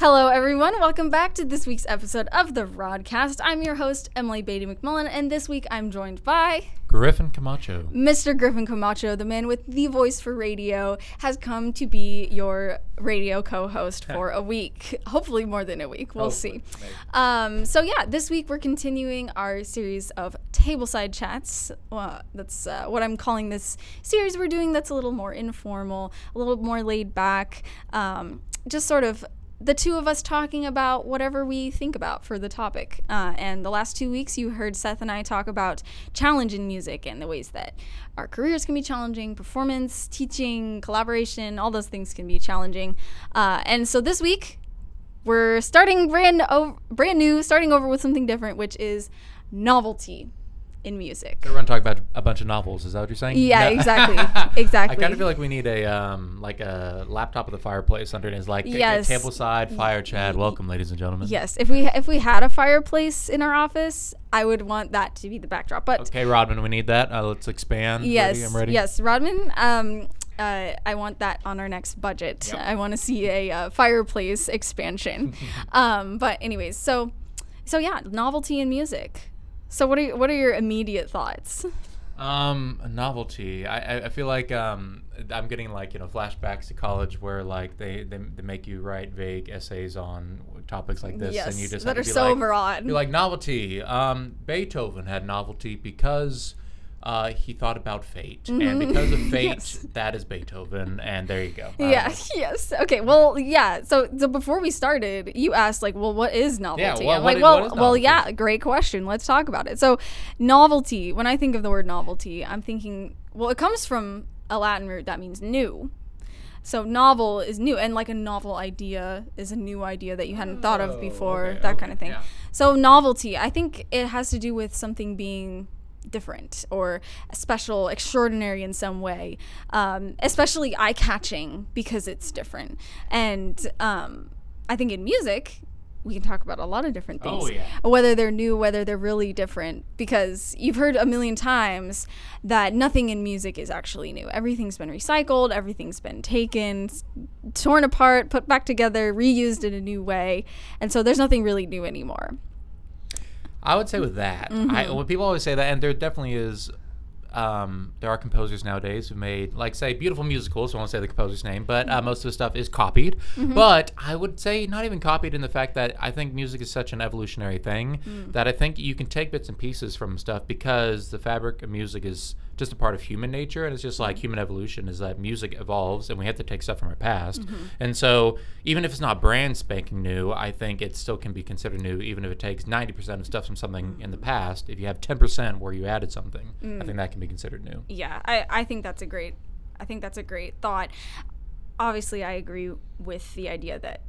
Hello, everyone. Welcome back to this week's episode of the Rodcast. I'm your host, Emily Beatty McMullen, and this week I'm joined by Griffin Camacho. Mr. Griffin Camacho, the man with the voice for radio, has come to be your radio co-host for a week. Hopefully, more than a week. We'll Hopefully, see. Um, so yeah, this week we're continuing our series of tableside chats. Well, that's uh, what I'm calling this series we're doing. That's a little more informal, a little more laid back. Um, just sort of the two of us talking about whatever we think about for the topic. Uh, and the last two weeks, you heard Seth and I talk about challenge in music and the ways that our careers can be challenging, performance, teaching, collaboration, all those things can be challenging. Uh, and so this week, we're starting brand o- brand new, starting over with something different, which is novelty in music. We're going to talk about a bunch of novels. Is that what you're saying? Yeah, No. exactly, I kind of feel like we need a um like a laptop with a fireplace under it. It's like Yes. a, tableside fire chat. Welcome, ladies and gentlemen. Yes, if we if we had a fireplace in our office, I would want that to be the backdrop. But Okay, Rodman, we need that. Uh, let's expand. yes, Ready? I'm ready. yes, Rodman. Um, uh, I want that on our next budget. Yep. I want to see a uh, fireplace expansion. um, but anyways, so so yeah, novelty in music. So what are your, what are your immediate thoughts? Um, novelty. I, I, feel like um I'm getting like you know flashbacks to college where like they, they, they make you write vague essays on topics like this, yes, and you just that have are be so like. You're like novelty. Um, Beethoven had novelty because uh, he thought about fate, and because of fate, Mm-hmm. Yes. that is Beethoven, and there you go. Yeah. don't. Yes. Okay. Well. Yeah. So, so before we started, you asked like, well, what is novelty? I'm what like, well, is well, yeah. Great question. Let's talk about it. So, novelty. When I think of the word novelty, I'm thinking, well, it comes from a Latin root that means new. So novel is new, and like a novel idea is a new idea that you hadn't thought of Oh, before, okay, that okay, kind of thing. yeah. So novelty, I think it has to do with something being different or special, extraordinary in some way, um, especially eye catching because it's different. And um, I think in music, we can talk about a lot of different things. Oh, yeah. Whether they're new, whether they're really different, because you've heard a million times that nothing in music is actually new. Everything's been recycled, everything's been taken, torn apart, put back together, reused in a new way. And so there's nothing really new anymore. I would say with that, Mm-hmm. I, when people always say that, and there definitely is, um, there are composers nowadays who made, like, say, beautiful musicals. I won't say the composer's name, but Mm-hmm. uh, most of the stuff is copied. But I would say not even copied in the fact that I think music is such an evolutionary thing Mm. that I think you can take bits and pieces from stuff because the fabric of music is just a part of human nature, and it's just Mm-hmm. like human evolution is that music evolves, and we have to take stuff from our past. Mm-hmm. And so, even if it's not brand spanking new, I think it still can be considered new, even if it takes 90% of stuff from something in the past. If you have 10% where you added something, I think that can be considered new. yeah I, I think that's a great i think that's a great thought obviously i agree with the idea that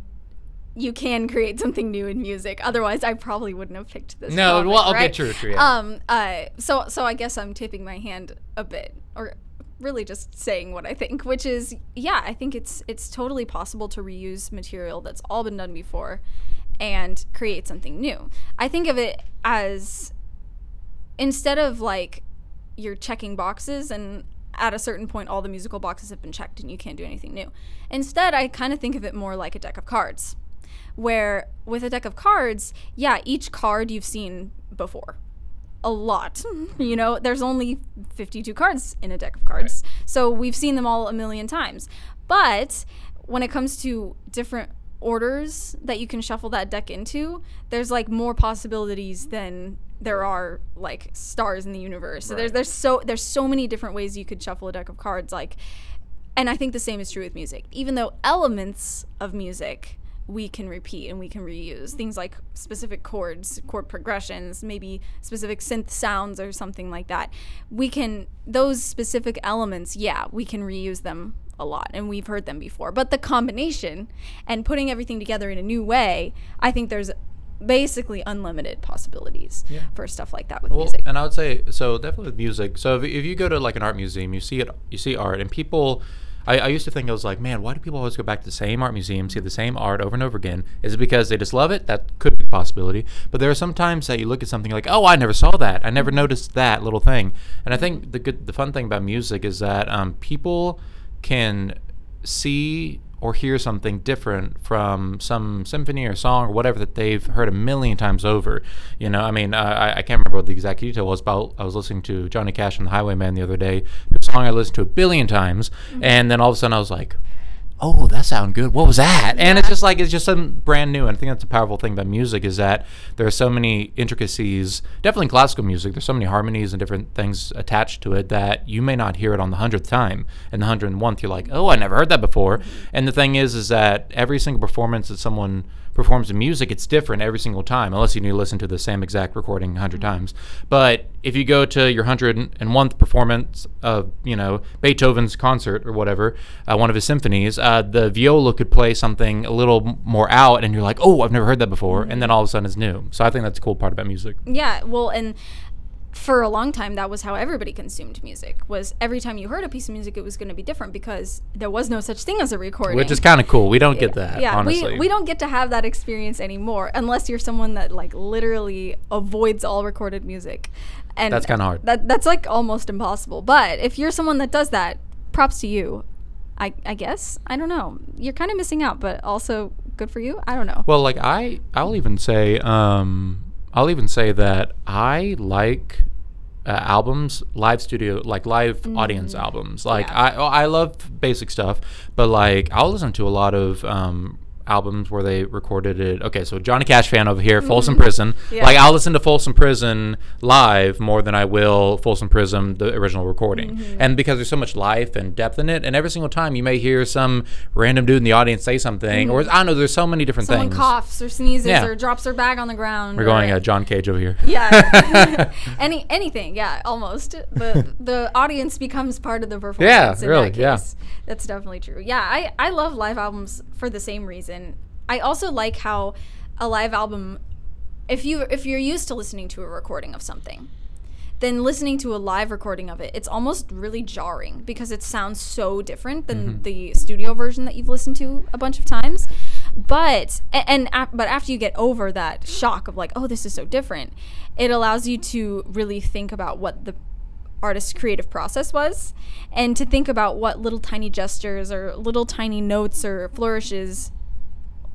you can create something new in music otherwise i probably wouldn't have picked this No, topic, well, okay, right? true, true, yeah. um uh so so i guess i'm tipping my hand a bit or really just saying what i think which is yeah i think it's it's totally possible to reuse material that's all been done before and create something new i think of it as instead of like you're checking boxes and at a certain point all the musical boxes have been checked and you can't do anything new instead i kind of think of it more like a deck of cards where with a deck of cards yeah each card you've seen before. A lot you know? There's only 52 cards in a deck of cards. So we've seen them all a million times. But when it comes to different orders that you can shuffle that deck into there's like more possibilities than there are like stars in the universe. So there's there's so there's so many different ways you could shuffle a deck of cards like and I think the same is true with music. Even though elements of music we can repeat and we can reuse things like specific chords, chord progressions, maybe specific synth sounds or something like that. We can those specific elements, yeah, we can reuse them a lot and we've heard them before. But the combination and putting everything together in a new way, I think there's basically unlimited possibilities Yeah. for stuff like that with Well, music. and I would say so definitely with music. So if, if you go to like an art museum, you see it, you see art, and people. I, I used to think I was like, man, why do people always go back to the same art museum, see the same art over and over again? Is it because they just love it? That could be a possibility. But there are some times that you look at something like, oh, I never saw that. I never noticed that little thing. And I think the good, the fun thing about music is that um, people can see or hear something different from some symphony or song or whatever that they've heard a million times over. You know, I mean, uh, I, I can't remember what the exact detail was, but I was listening to Johnny Cash and the Highwayman the other day, a song I listened to a billion times, mm-hmm. and then all of a sudden I was like, oh, that sounded good. What was that? And it's just like it's just something brand new. And I think that's a powerful thing about music is that there are so many intricacies. Definitely in classical music, there's so many harmonies and different things attached to it that you may not hear it on the hundredth time. And the hundred and one, you're like, oh, I never heard that before. And the thing is, is that every single performance that someone performs the music, it's different every single time, unless you need to listen to the same exact recording 100 mm-hmm. times. But if you go to your 101th performance of, you know, Beethoven's concert or whatever, uh, one of his symphonies, uh, the viola could play something a little more out, and you're like, oh, I've never heard that before. Mm-hmm. And then all of a sudden it's new. So I think that's a cool part about music. Yeah. Well, and for a long time that was how everybody consumed music was every time you heard a piece of music it was going to be different because there was no such thing as a recording which is kind of cool we don't get that yeah honestly. we, we don't get to have that experience anymore unless you're someone that like literally avoids all recorded music and that's kind of hard that, that's like almost impossible but if you're someone that does that props to you I, I guess I don't know. You're kind of missing out, but also good for you. I don't know. Well, like I, I'll even say, um, I'll even say that I like uh, albums, live studio, like live mm-hmm. audience albums. Like yeah. I, I love basic stuff, but like I'll listen to a lot of um, albums where they recorded it. Okay, so Johnny Cash fan over here, Folsom mm-hmm. Prison. Yeah. Like I'll listen to Folsom Prison live more than I will Folsom Prison the original recording. Mm-hmm. And because there's so much life and depth in it, and every single time you may hear some random dude in the audience say something, mm-hmm. or I don't know, there's so many different Someone things. coughs or sneezes yeah. or drops their bag on the ground. We're going uh, John Cage over here. Yeah. Any anything, yeah, almost. The the audience becomes part of the performance. Yeah, really, yeah. That's definitely true. Yeah, I I love live albums for the same reason. I also like how a live album if you if you're used to listening to a recording of something, then listening to a live recording of it, it's almost really jarring because it sounds so different than mm-hmm. the studio version that you've listened to a bunch of times. But and, and but after you get over that shock of like, oh, this is so different, it allows you to really think about what the artist's creative process was and to think about what little tiny gestures or little tiny notes or flourishes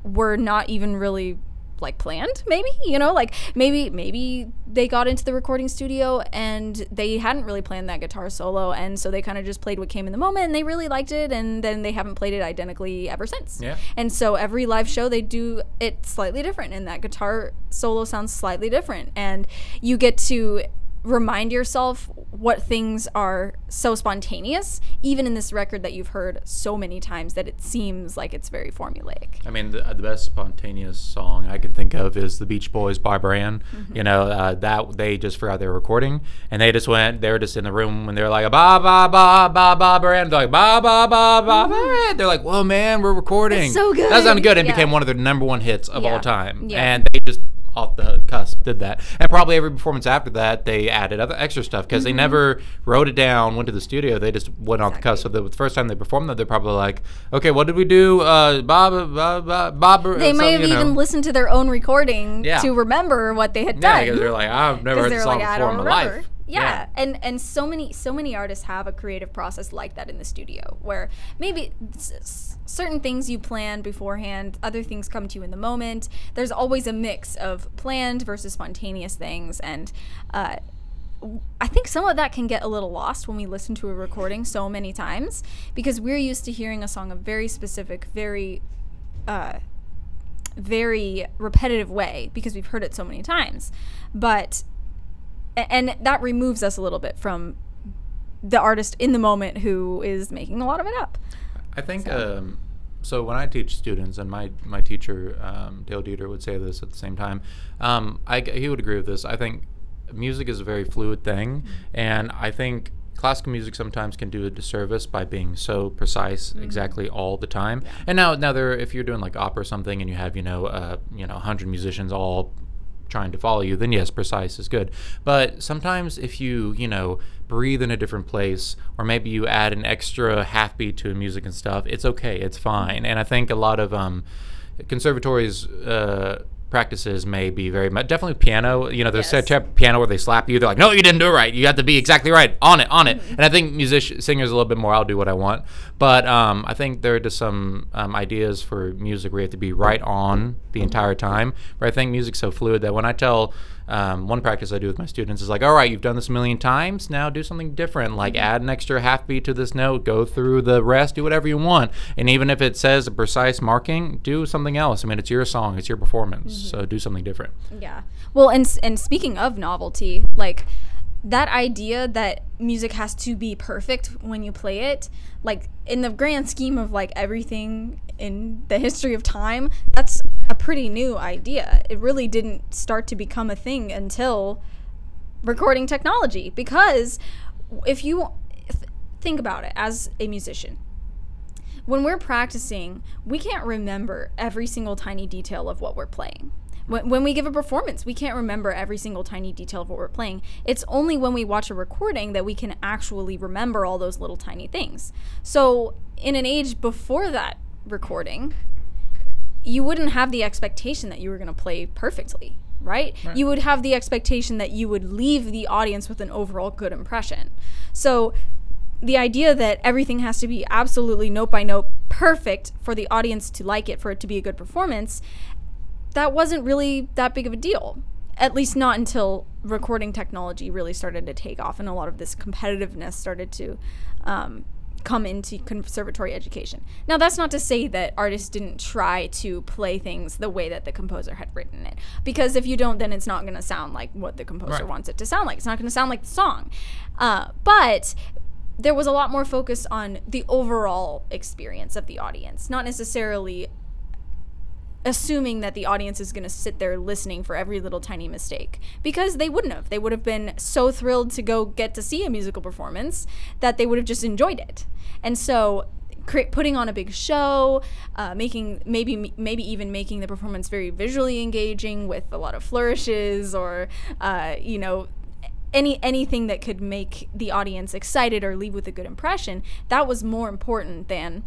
were not even really like planned maybe you know? Like maybe maybe they got into the recording studio and they hadn't really planned that guitar solo and so they kind of just played what came in the moment and they really liked it and then they haven't played it identically ever since. Yeah. And so every live show they do it slightly different and that guitar solo sounds slightly different and you get to remind yourself what things are so spontaneous, even in this record that you've heard so many times that it seems like it's very formulaic. I mean, the, the best spontaneous song I can think of is the Beach Boys' Barbara Ann. Mm-hmm. You know, uh, that they just forgot they were recording, and they just went, they were just in the room, and they were like, ba ba ba ba Barbara Ann. They're like, ba ba ba ba ba. They're like, whoa, man, we're recording. It's so good. That sounded good, and yeah. became one of their number one hits of yeah. all time. Yeah. And they just off the cusp did that. And probably every performance after that, they added other extra stuff because mm-hmm. they never wrote it down, went to the studio. They just went exactly. off the cusp. So the first time they performed that, they're probably like, okay, what did we do? Uh, Bob, Bob, Bob, Bob They might have even know. listened to their own recording yeah. to remember what they had done. Yeah, because they're like, I've never heard this song like, before in my life. Yeah. yeah. and and so many so many artists have a creative process like that in the studio where maybe certain things you plan beforehand, other things come to you in the moment. There's always a mix of planned versus spontaneous things, and uh, I think some of that can get a little lost when we listen to a recording so many times because we're used to hearing a song a very specific, very, uh, very repetitive way because we've heard it so many times. But, and that removes us a little bit from the artist in the moment who is making a lot of it up. I think so. Um, so when I teach students, and my my teacher um, Dale Dieter would say this at the same time, um, I, he would agree with this. I think music is a very fluid thing, mm-hmm. and I think classical music sometimes can do a disservice by being so precise mm-hmm. exactly all the time. Yeah. And now now there if you're doing like opera or something and you have, you know, uh, you know, 100 musicians all trying to follow you, then yes, precise is good. But sometimes if you, you know, breathe in a different place, or maybe you add an extra half beat to a music and stuff, it's okay, it's fine. And I think a lot of um, conservatories uh, practices may be very much definitely piano. You know, there's Yes. a piano where they slap you. They're like, no, you didn't do it right. You have to be exactly right on it, on it. And I think musician singers a little bit more. I'll do what I want. But um, I think there are just some um, ideas for music where you have to be right on the entire time. But I think music's so fluid that when I tell um, one practice I do with my students is like, all right, you've done this a million times. Now do something different. Like add an extra half beat to this note. Go through the rest. Do whatever you want. And even if it says a precise marking, do something else. I mean, it's your song. It's your performance. So do something different. Yeah. Well, and and speaking of novelty, like that idea that music has to be perfect when you play it, like in the grand scheme of like everything in the history of time, that's a pretty new idea. It really didn't start to become a thing until recording technology because if you th- think about it as a musician, when we're practicing, we can't remember every single tiny detail of what we're playing. When, when we give a performance, we can't remember every single tiny detail of what we're playing. It's only when we watch a recording that we can actually remember all those little tiny things. So, in an age before that recording, you wouldn't have the expectation that you were going to play perfectly, right? You would have the expectation that you would leave the audience with an overall good impression. So, the idea that everything has to be absolutely note by note perfect for the audience to like it, for it to be a good performance, that wasn't really that big of a deal. At least not until recording technology really started to take off and a lot of this competitiveness started to um, come into conservatory education. Now, that's not to say that artists didn't try to play things the way that the composer had written it. Because if you don't, then it's not going to sound like what the composer Right. wants it to sound like. It's not going to sound like the song. Uh, but there was a lot more focus on the overall experience of the audience, not necessarily assuming that the audience is going to sit there listening for every little tiny mistake because they wouldn't have. They would have been so thrilled to go get to see a musical performance that they would have just enjoyed it. And so cre- putting on a big show, uh, making maybe maybe even making the performance very visually engaging with a lot of flourishes or uh, you know any anything that could make the audience excited or leave with a good impression that was more important than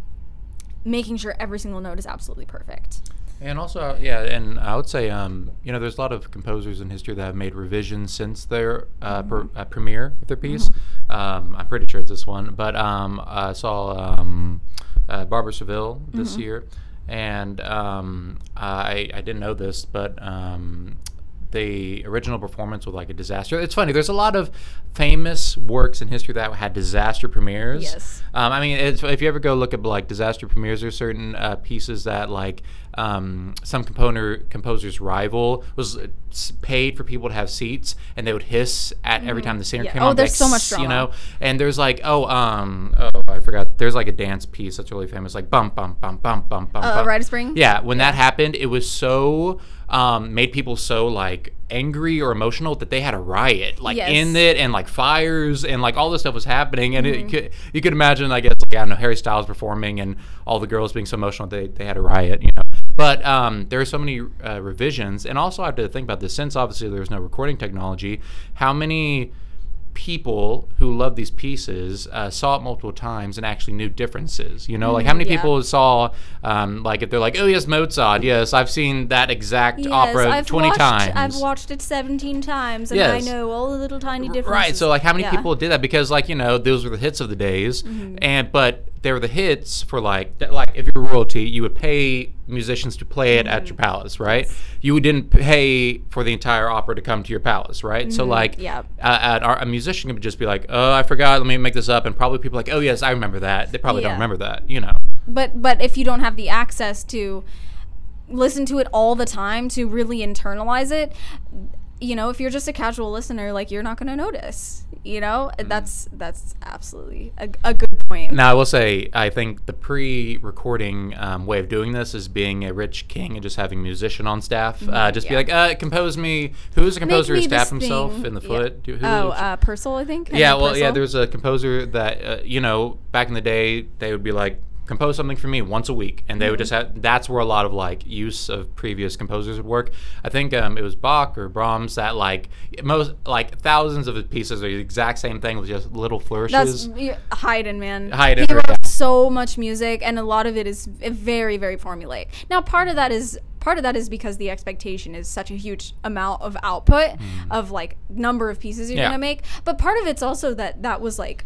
making sure every single note is absolutely perfect And also, uh, yeah, and I would say, um, you know, there's a lot of composers in history that have made revisions since their uh, per, uh, premiere of their piece. Um, I'm pretty sure it's this one, but um, I saw um, uh, Barber of Seville this year, and um, I, I didn't know this, but um, the original performance was like a disaster. It's funny. There's a lot of famous works in history that had disaster premieres. Yes. Um, I mean, it's, if you ever go look at like disaster premieres, there's certain uh, pieces that like um, some composer composer's rival was uh, paid for people to have seats, and they would hiss at every time the singer Yeah. came Oh, on. there's like, so much "Sss," You know, and there's like oh um oh I forgot. There's like a dance piece that's really famous, like bump bump bump bump bump bump. Uh, bump. Rite of Spring? Yeah, when that happened, it was so um, made people so like angry or emotional that they had a riot like Yes. in it and like fires and like all this stuff was happening and Mm-hmm. it could, you could imagine I guess like I don't know Harry Styles performing and all the girls being so emotional they, they had a riot you know but um, there are so many uh, revisions and also I have to think about this since obviously there's no recording technology how many people who love these pieces uh, saw it multiple times and actually knew differences. You know, like how many yeah. people saw, um, like if they're like, oh yes, Mozart, yes, I've seen that exact opera I've 20 watched, times. I've watched it 17 times and Yes. I know all the little tiny differences. Right. So like how many Yeah. Mm-hmm. people did that because like you know those were the hits of the days and but they were the hits for like th- like if you're royalty you would pay musicians to play it Mm-hmm. at your palace right you didn't pay for the entire opera to come to your palace right so like Mm-hmm. Yep. uh, our, a musician could just be like oh I forgot let me make this up and probably people are like oh yes I remember that they probably don't remember that you know But but if you don't have the access to listen to it all the time to really internalize it, you know, if you're just a casual listener, like you're not going to notice. You know, Mm-hmm. that's that's absolutely a, a good point. Now, I will say, I think the pre-recording um, way of doing this is being a rich king and just having musician on staff. Uh, just be like, uh, compose me. Who's a composer who stabbed himself thing. in the Yeah. foot? Do- who- Oh, uh, Purcell, I think. yeah, Henry well, yeah. There's a composer that uh, you know back in the day they would be like compose something for me once a week, and they Mm-hmm. would just have. That's where a lot of like use of previous composers would work. I think um, it was Bach or Brahms that like most like thousands of his pieces are the exact same thing with just little flourishes. That's Haydn, man. Haydn, He wrote yeah. so much music, and a lot of it is very, very formulaic. Now, part of that is part of that is because the expectation is such a huge amount of output of like number of pieces you're Yeah. gonna make. But part of it's also that that was like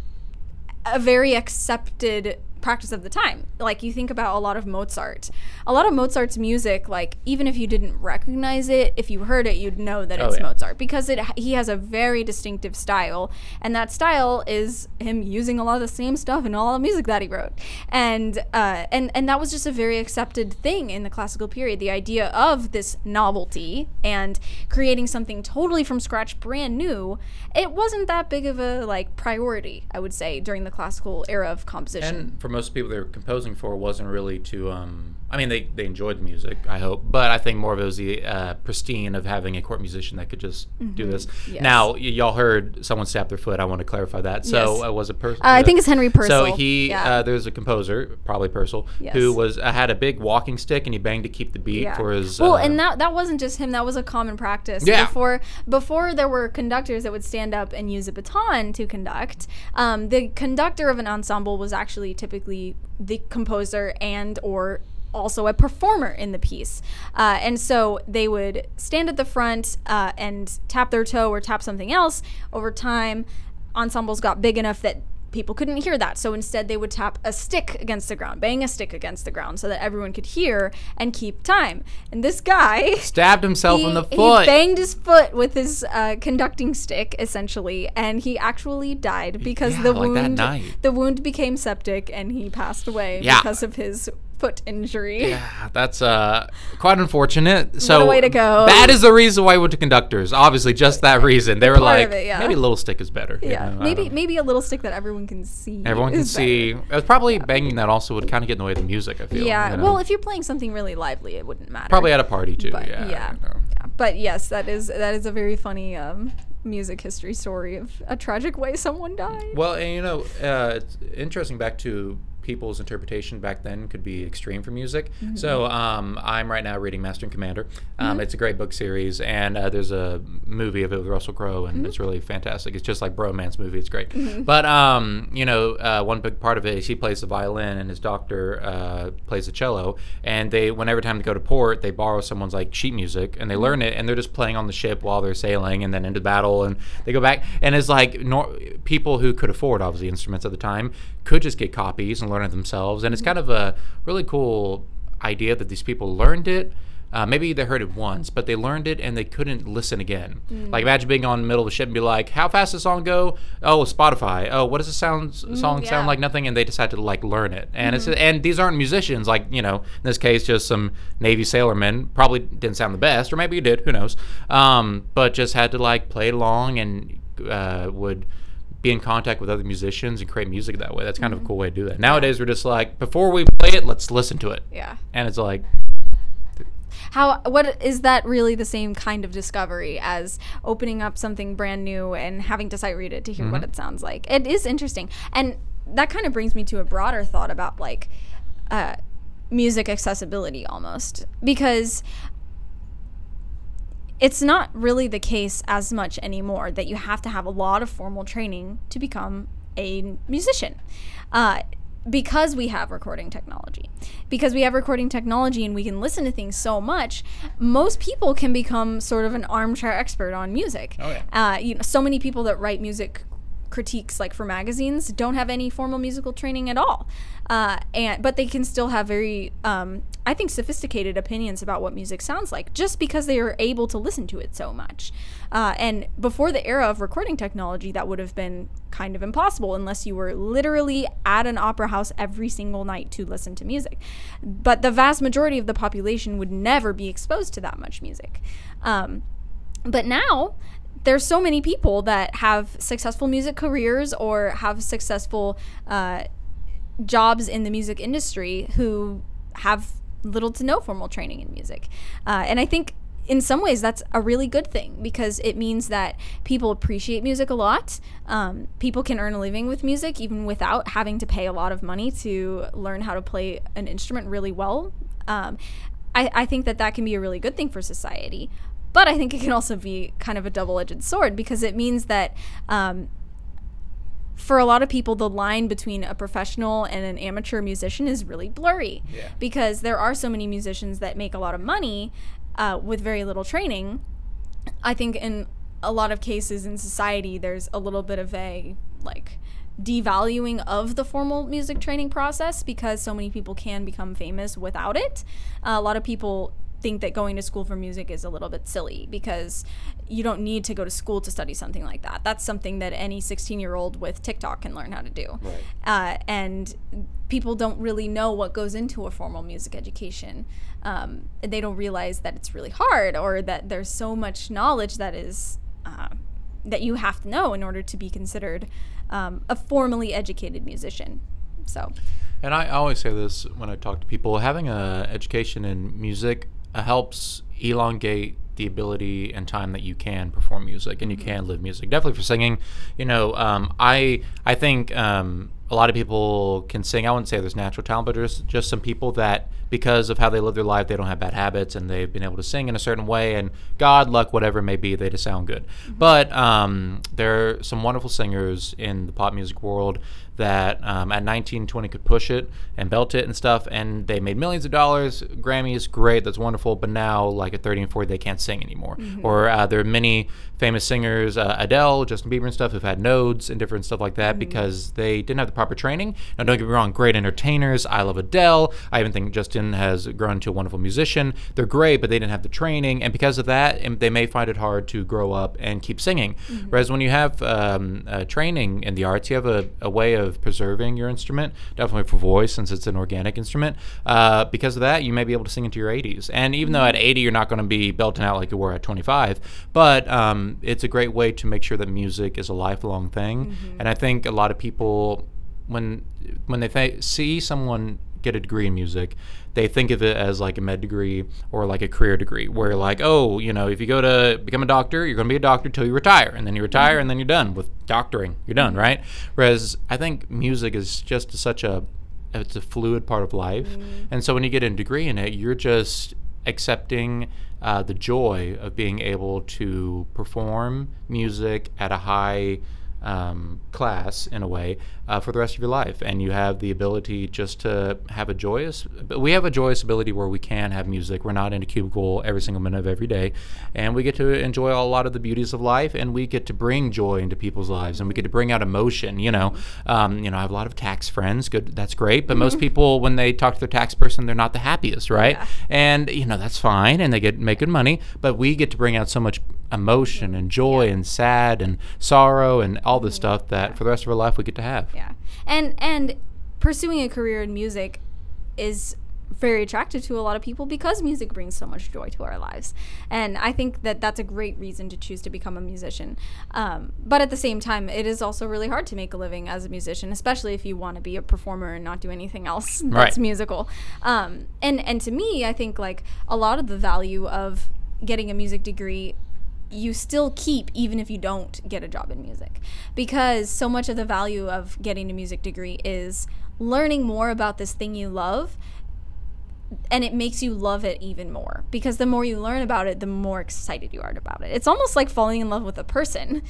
a very accepted practice of the time. Like you think about a lot of Mozart. A lot of Mozart's music, like even if you didn't recognize it, if you heard it, you'd know that Oh, it's yeah. Mozart because it he has a very distinctive style, and that style is him using a lot of the same stuff in all the music that he wrote. And uh, and and that was just a very accepted thing in the classical period. The idea of this novelty and creating something totally from scratch, brand new. It wasn't that big of a like priority, I would say, during the classical era of composition. And for most people they were composing for wasn't really to um I mean they, they enjoyed the music, I hope, but I think more of it was the uh, pristine of having a court musician that could just do this. Mm-hmm. Yes. Now y- y'all heard someone stab their foot. I want to clarify that. So Yes. uh, was a person. Uh, I think it's Henry Purcell. So he Yeah. uh, there's a composer, probably Purcell, Yes. who was uh, had a big walking stick and he banged to keep the beat Yeah. for his. well, and that that wasn't just him. That was a common practice. Yeah. Before before there were conductors that would stand up and use a baton to conduct. Um, the conductor of an ensemble was actually typically the composer and or also a performer in the piece. Uh, and so they would stand at the front uh, and tap their toe or tap something else. Over time, ensembles got big enough that people couldn't hear that. So instead, they would tap a stick against the ground, bang a stick against the ground so that everyone could hear and keep time. And this guy. stabbed himself He, in the foot. he banged his foot with his uh, conducting stick, essentially, and he actually died because Yeah, the like wound night. the wound became septic and he passed away Yeah. because of his foot injury. Yeah, that's uh quite unfortunate. So way to go. That is the reason why I went to conductors. Obviously, just that reason. They were Part like, it, yeah. maybe a little stick is better. you Yeah, know, maybe maybe a little stick that everyone can see. everyone can better. see. It was probably banging that also would kind of get in the way of the music. I feel. Yeah, you know? well, if you're playing something really lively, it wouldn't matter. probably at a party too. but yeah. yeah, you know. yeah. But yes, that is that is a very funny um, music history story of a tragic way someone died. Well, and you know, uh, it's interesting back to people's interpretation back then could be extreme for music. Mm-hmm. So um, I'm right now reading Master and Commander. Um, It's a great book series, and uh, there's a movie of it with Russell Crowe, and Mm-hmm. it's really fantastic. It's just like Bromance movie. It's great. But um, you know, uh, one big part of it is he plays the violin, and his doctor uh, plays the cello. And they, whenever time to go to port, they borrow someone's like sheet music, and they learn it, and they're just playing on the ship while they're sailing, and then into battle, and they go back. And it's like nor- people who could afford obviously instruments at the time could just get copies and learn it themselves. And it's kind of a really cool idea that these people learned it. Uh, maybe they heard it once, but they learned it and they couldn't listen again. Like imagine being on the middle of the ship and be like, "How fast does the song go? Oh, Spotify. Oh, what does the sound song yeah. sound like? Nothing." And they decide to like learn it. And it's and these aren't musicians. Like you know, in this case, just some Navy sailormen. Probably didn't sound the best, or maybe you did. Who knows? Um, but just had to like play along and uh, would be in contact with other musicians and create music that way. That's kind of a cool way to do that. Nowadays, we're just like, before we play it, let's listen to it. Yeah. And it's like, How what is that really the same kind of discovery as opening up something brand new and having to sight read it to hear what it sounds like? It is interesting, and that kind of brings me to a broader thought about like uh, music accessibility almost because it's not really the case as much anymore that you have to have a lot of formal training to become a musician. Uh, because we have recording technology, because we have recording technology and we can listen to things so much, most people can become sort of an armchair expert on music. Oh, yeah. Uh, you know, so many people that write music critiques like for magazines don't have any formal musical training at all. Uh, and but they can still have very um, i think sophisticated opinions about what music sounds like just because they are able to listen to it so much. Uh, and before the era of recording technology that would have been kind of impossible unless you were literally at an opera house every single night to listen to music. But the vast majority of the population would never be exposed to that much music. Um, but now there's so many people that have successful music careers or have successful uh, jobs in the music industry who have little to no formal training in music. Uh, and I think in some ways that's a really good thing because it means that people appreciate music a lot. Um, people can earn a living with music even without having to pay a lot of money to learn how to play an instrument really well. Um, I, I think that that can be a really good thing for society. But I think it can also be kind of a double edged sword because it means that um, for a lot of people, the line between a professional and an amateur musician is really blurry Yeah. because there are so many musicians that make a lot of money uh, with very little training. I think in a lot of cases in society, there's a little bit of a like devaluing of the formal music training process because so many people can become famous without it. Uh, a lot of people think that going to school for music is a little bit silly because you don't need to go to school to study something like that. That's something that any 16 year old with TikTok can learn how to do. Right. Uh, and people don't really know what goes into a formal music education. Um, they don't realize that it's really hard or that there's so much knowledge that is uh, that you have to know in order to be considered um, a formally educated musician. So, And I always say this when I talk to people: having an education in music helps elongate the ability and time that you can perform music and you can live music. Definitely for singing, you know, um, I I think um, a lot of people can sing. I wouldn't say there's natural talent, but there's just some people that because of how they live their life, they don't have bad habits and they've been able to sing in a certain way. And God, luck, whatever it may be, they just sound good. But um, there are some wonderful singers in the pop music world that um, at 19, 20 could push it and belt it and stuff, and they made millions of dollars. Grammys, great, that's wonderful. But now, like at 30 and 40, they can't sing anymore. Or uh, there are many famous singers, uh, Adele, Justin Bieber, and stuff, who've had nodes and different stuff like that because they didn't have the proper training. Now, don't get me wrong, great entertainers. I love Adele. I even think Justin has grown into a wonderful musician. They're great, but they didn't have the training, and because of that, they may find it hard to grow up and keep singing. Whereas when you have um, uh, training in the arts, you have a, a way of preserving your instrument, definitely for voice, since it's an organic instrument. Uh, because of that, you may be able to sing into your 80s. And even though at 80 you're not going to be belting out like you were at 25, but um, it's a great way to make sure that music is a lifelong thing. And I think a lot of people when when they th- see someone get a degree in music, they think of it as like a med degree or like a career degree, where like, oh, you know, if you go to become a doctor, you're going to be a doctor till you retire, and then you retire, and then you're done with doctoring. You're done, right? Whereas I think music is just such a it's a fluid part of life, and so when you get a degree in it, you're just accepting uh, the joy of being able to perform music at a high um, class in a way uh, for the rest of your life, and you have the ability just to have a joyous. But we have a joyous ability where we can have music. We're not in a cubicle every single minute of every day, and we get to enjoy a lot of the beauties of life, and we get to bring joy into people's lives, and we get to bring out emotion. You know, um, you know, I have a lot of tax friends. Good, that's great. But most people, when they talk to their tax person, they're not the happiest, right? Yeah. And you know that's fine, and they get make good money. But we get to bring out so much emotion and joy and sad and sorrow and all the stuff that for the rest of our life we get to have. yeah. And and pursuing a career in music is very attractive to a lot of people because music brings so much joy to our lives. And I think that that's a great reason to choose to become a musician. Um, but at the same time, it is also really hard to make a living as a musician, especially if you want to be a performer and not do anything else that's Right. musical. Um, and and to me, I think like a lot of the value of getting a music degree you still keep even if you don't get a job in music. Because so much of the value of getting a music degree is learning more about this thing you love and it makes you love it even more because the more you learn about it the more excited you are about it. It's almost like falling in love with a person.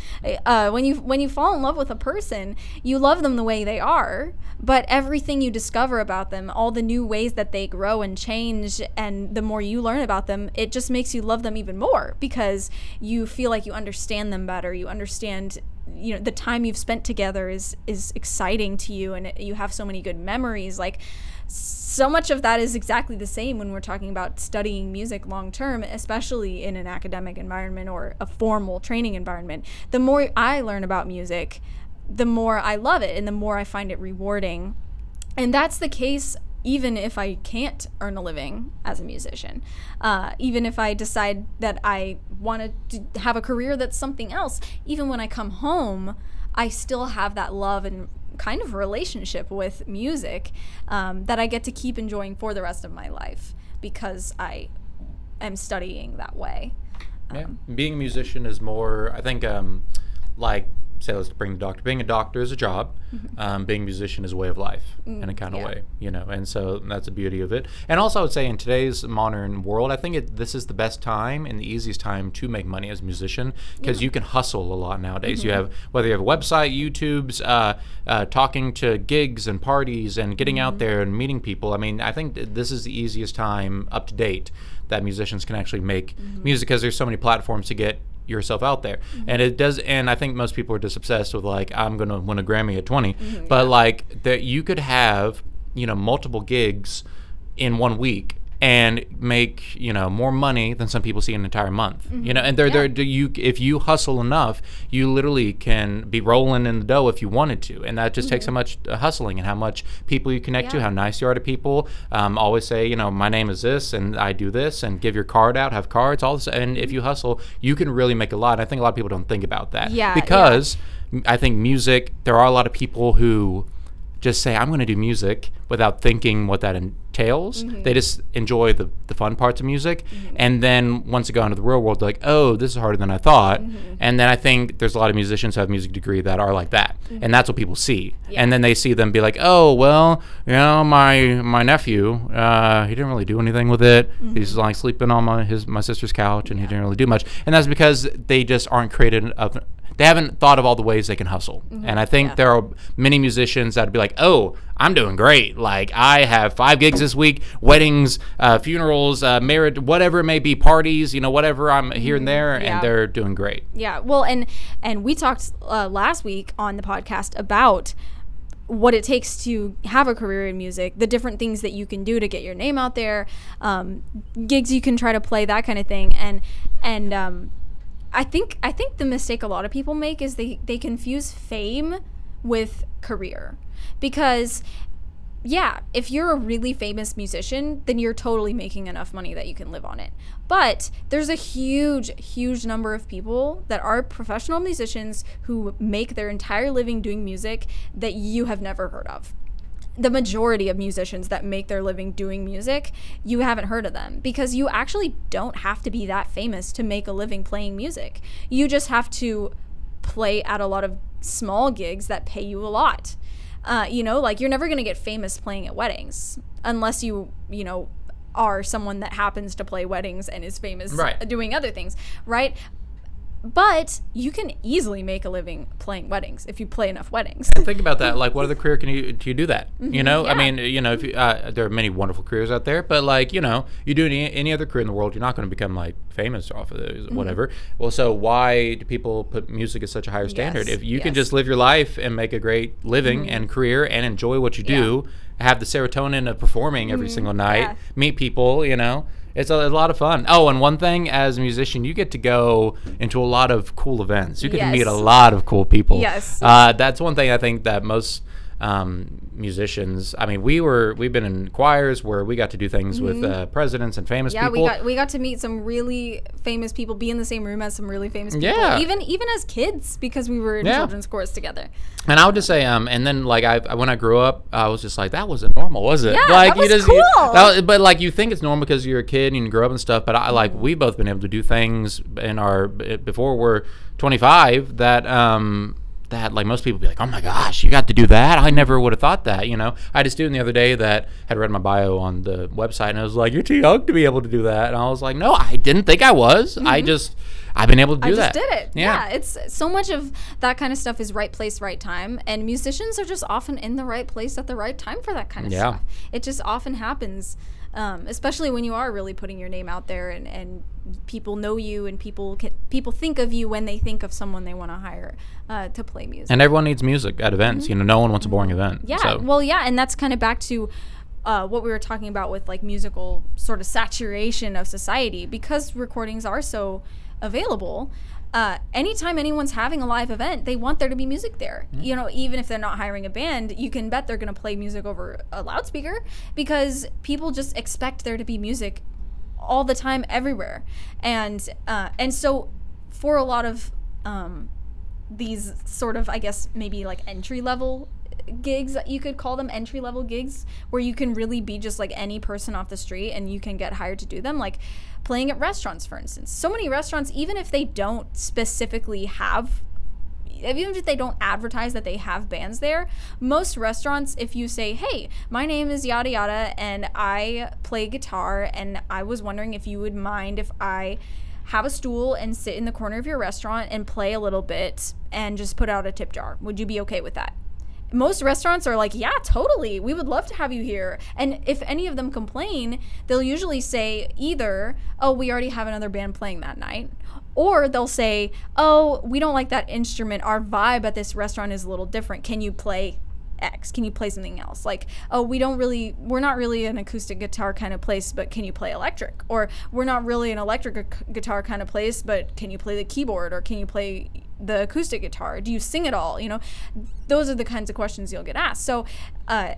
Uh, when you when you fall in love with a person you love them the way they are but everything you discover about them all the new ways that they grow and change and the more you learn about them it just makes you love them even more because you feel like you understand them better. You understand you know the time you've spent together is is exciting to you and you have so many good memories. Like so much of that is exactly the same when we're talking about studying music long term especially in an academic environment or a formal training environment the more i learn about music the more i love it and the more i find it rewarding and that's the case even if I can't earn a living as a musician. Uh, even if I decide that I want to have a career that's something else, even when I come home, I still have that love and kind of relationship with music um, that I get to keep enjoying for the rest of my life because I am studying that way. Yeah. Being a musician is more, I think, um, like say let's bring the doctor. Being a doctor is a job. Um, being a musician is a way of life in a kind of yeah. way, you know. And so that's the beauty of it. And also, I would say in today's modern world, I think it, this is the best time and the easiest time to make money as a musician because you can hustle a lot nowadays. You have whether you have a website, YouTube's, uh, uh, talking to gigs and parties and getting out there and meeting people. I mean, I think th- this is the easiest time up to date that musicians can actually make music because there's so many platforms to get yourself out there. Mm-hmm. And it does and i think most people are just obsessed with like i'm gonna win a grammy at 20 mm-hmm, but like that you could have you know multiple gigs in one week and make you know more money than some people see in an entire month you know? And they're Yeah. they're you if you hustle enough you literally can be rolling in the dough if you wanted to and that just takes how much uh, hustling and how much people you connect to how nice you are to people. Um, always say you know my name is this and i do this and give your card out have cards all this and if you hustle you can really make a lot. I think a lot of people don't think about that Yeah, yeah. because m- i think music there are a lot of people who just say I'm going to do music without thinking what that entails. Mm-hmm. They just enjoy the, the fun parts of music, and then once they go into the real world, they're like, oh, this is harder than I thought. Mm-hmm. And then I think there's a lot of musicians who have music degree that are like that, and that's what people see. Mm-hmm. Yeah. And then they see them be like, oh, well, you know, my my nephew, uh, he didn't really do anything with it. Mm-hmm. He's like sleeping on my his my sister's couch, and he didn't really do much. And that's because they just aren't created of they haven't thought of all the ways they can hustle. And I think Yeah. there are many musicians that'd be like, "Oh, I'm doing great. Like I have five gigs this week, weddings, uh, funerals, uh, marriage, whatever it may be, parties, you know, whatever. I'm here and there, Yeah. and they're doing great." Yeah, well, and and we talked uh, last week on the podcast about what it takes to have a career in music, the different things that you can do to get your name out there, um, gigs you can try to play, that kind of thing, and and um, I think I think the mistake a lot of people make is they they confuse fame with career because yeah, if you're a really famous musician, then you're totally making enough money that you can live on it. But there's a huge, huge number of people that are professional musicians who make their entire living doing music that you have never heard of. The majority of musicians that make their living doing music, you haven't heard of them because you actually don't have to be that famous to make a living playing music. You just have to play at a lot of small gigs that pay you a lot. Uh, you know, like you're never going to get famous playing at weddings unless you, you know, are someone that happens to play weddings and is famous Right. doing other things, right? But you can easily make a living playing weddings if you play enough weddings. And Think about that. Like, what other career can you do you do that? You know, I Mm-hmm. mean, you know, if you, uh, there are many wonderful careers out there, but like, you know, you do any, any other career in the world, you're not going to become like famous off of those, Mm-hmm. whatever. Well, so why do people put music at such a higher standard? Yes, If you can yes. Mm-hmm. just live your life and make a great living and career and enjoy what you do, have the serotonin of performing every single night, Mm-hmm. yeah. meet people, you know. It's a, a lot of fun. Oh, and one thing as a musician, you get to go into a lot of cool events. You get to meet a lot of cool people. Yes. Uh, that's one thing I think that most um, musicians. I mean, we were we've been in choirs where we got to do things with uh, presidents and famous Mm-hmm. Yeah, we got we got to meet some really famous people, be in the same room as some really famous people. Yeah. Even even as kids because we were in Yeah. children's chorus together. and I would just say, um, and then like I when I grew up, I was just like that wasn't normal, was it? Yeah, like that was just cool. was- but like you think it's normal because you're a kid and you grow up and stuff. But I like we've both been able to do things in our before we're 25 that um that like most people be like, oh my gosh, you got to do that. I never would have thought that. You know, I had a student the other day that had read my bio on the website and I was like, you're too young to be able to do that. And I was like, no, I didn't think I was. I just I've been able to do Mm-hmm. I that. just did it. Yeah. Yeah. it's so much of that kind of stuff is right place, right time, and musicians are just often in the right place at the right time for that kind of Yeah. stuff. It just often happens, um, especially when you are really putting your name out there and, and people know you and people can, people think of you when they think of someone they want to hire uh, to play music. And everyone needs music at events. You know, no one wants a boring event. Mm-hmm. Yeah. So. Well, yeah, and that's kind of back to uh, what we were talking about with like musical sort of saturation of society because recordings are so available. Uh, anytime anyone's having a live event, they want there to be music there. Mm-hmm. You know, even if they're not hiring a band, you can bet they're going to play music over a loudspeaker because people just expect there to be music all the time everywhere. And uh, and so for a lot of um, these sort of I guess maybe like entry level gigs you could call them entry level gigs where you can really be just like any person off the street and you can get hired to do them like playing at restaurants for instance so many restaurants even if they don't specifically have even if they don't advertise that they have bands there, most restaurants, if you say, hey, my name is yada yada and I play guitar and I was wondering if you would mind if I have a stool and sit in the corner of your restaurant and play a little bit and just put out a tip jar. Would you be okay with that? Most restaurants are like, yeah, totally. We would love to have you here. And if any of them complain, they'll usually say either, oh, we already have another band playing that night. Or they'll say, oh, we don't like that instrument. Our vibe at this restaurant is a little different. Can you play X? Can you play something else? Like, oh, we don't really, we're not really an acoustic guitar kind of place, but can you play electric? Or we're not really an electric gu- guitar kind of place, but can you play the keyboard? Or can you play the acoustic guitar? Do you sing at all? You know, those are the kinds of questions you'll get asked. So, uh,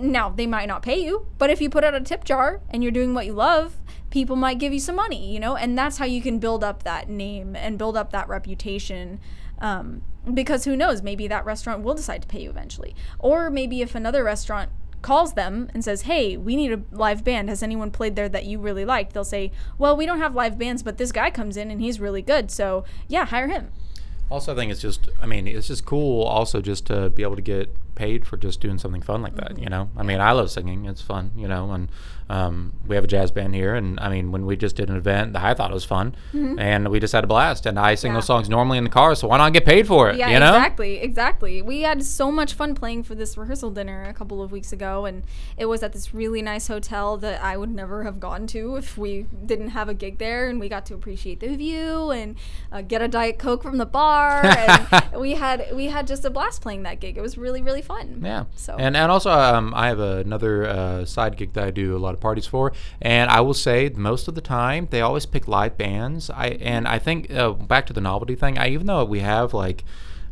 now they might not pay you, but if you put out a tip jar and you're doing what you love, people might give you some money, you know, and that's how you can build up that name and build up that reputation. Um, because who knows, maybe that restaurant will decide to pay you eventually. Or maybe if another restaurant calls them and says, Hey, we need a live band. Has anyone played there that you really liked? They'll say, Well, we don't have live bands, but this guy comes in and he's really good. So, yeah, hire him. Also, I think it's just, I mean, it's just cool also just to be able to get paid for just doing something fun like that, you know? I mean, I love singing. It's fun, you know, and um, we have a jazz band here. And I mean, when we just did an event, I thought it was fun and we just had a blast. And I sing Yeah. those songs normally in the car, so why not get paid for it, Yeah, you know? exactly, exactly. We had so much fun playing for this rehearsal dinner a couple of weeks ago, and it was at this really nice hotel that I would never have gone to if we didn't have a gig there. And we got to appreciate the view and uh, get a diet coke from the bar, and we had we had just a blast playing that gig. It was really really fun. Yeah. So And and also um, I have another uh, side gig that I do a lot of parties for, and I will say most of the time they always pick live bands. I and I think uh, back to the novelty thing. I even though we have like.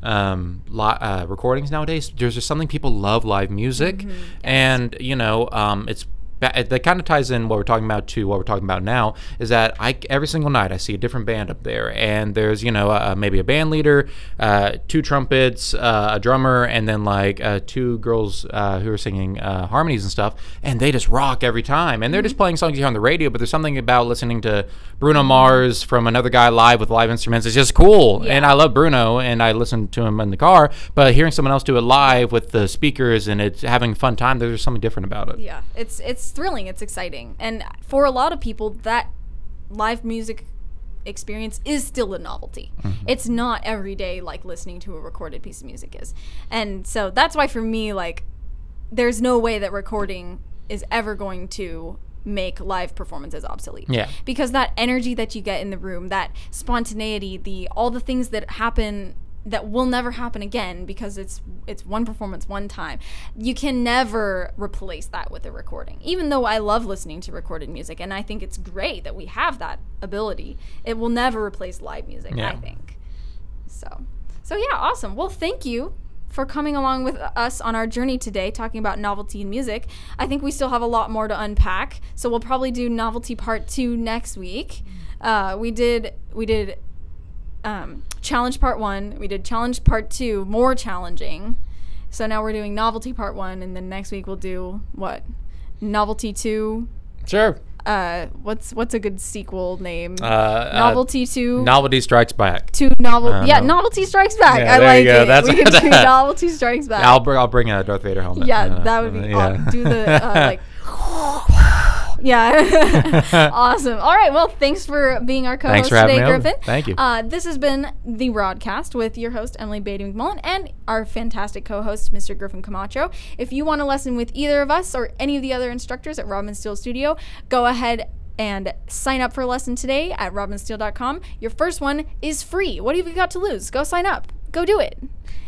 Um, li- uh, recordings nowadays. There's just something people love live music, Mm-hmm. and you know, um, it's that kind of ties in what we're talking about to what we're talking about now. Is that I every single night I see a different band up there, and there's you know uh, maybe a band leader, uh, two trumpets, uh, a drummer, and then like uh, two girls uh, who are singing uh, harmonies and stuff, and they just rock every time. And they're just playing songs you hear on the radio, but there's something about listening to Bruno Mars from another guy live with live instruments. It's just cool, and I love Bruno, and I listen to him in the car. But hearing someone else do it live with the speakers and it's having a fun time, there's something different about it. yeah, it's it's thrilling. It's exciting, and for a lot of people, that live music experience is still a novelty. Mm-hmm. It's not every day like listening to a recorded piece of music is, and so that's why for me, like, there's no way that recording is ever going to make live performances obsolete. Yeah. Because that energy that you get in the room, that spontaneity, the all the things that happen that will never happen again because it's it's one performance one time. You can never replace that with a recording. Even though I love listening to recorded music and I think it's great that we have that ability, it will never replace live music, I think. So, so yeah, awesome. Well, thank you for coming along with us on our journey today, talking about novelty in music. I think we still have a lot more to unpack, so we'll probably do novelty part two next week. Uh, we did we did um, challenge part one. We did challenge part two, more challenging. So now we're doing novelty part one, and then next week we'll do what? Novelty two. Sure. Uh, what's what's a good sequel name? Uh, uh, novelty two. Novelty Strikes Back. Two novel. Uh, yeah, no. novelty strikes back. Yeah, I there like you go. it. That's we could do novelty strikes back. I'll bring I'll bring a Darth Vader helmet. yeah, Uh, that would be. uh, aw- do the uh, like. Yeah, awesome. All right, well, thanks for being our co-host today. Griffin. Thank you. Uh, this has been the Rod Cast with your host Emily Beatty McMullen and our fantastic co-host Mr. Griffin Camacho. If you want a lesson with either of us or any of the other instructors at Rodman Steele Studio, go ahead and sign up for a lesson today at rodmansteele.com. Your first one is free. What have you got to lose? Go sign up. Go do it.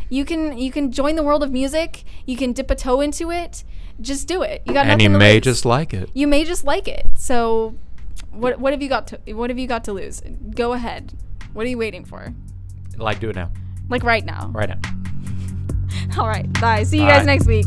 You can you can join the world of music. You can dip a toe into it. Just do it. You got and nothing you to may lose. just like it. you may just like it. So what what have you got to what have you got to lose? Go ahead. What are you waiting for? Like do it now. Like right now. Right now. All right. Bye. See you guys next week.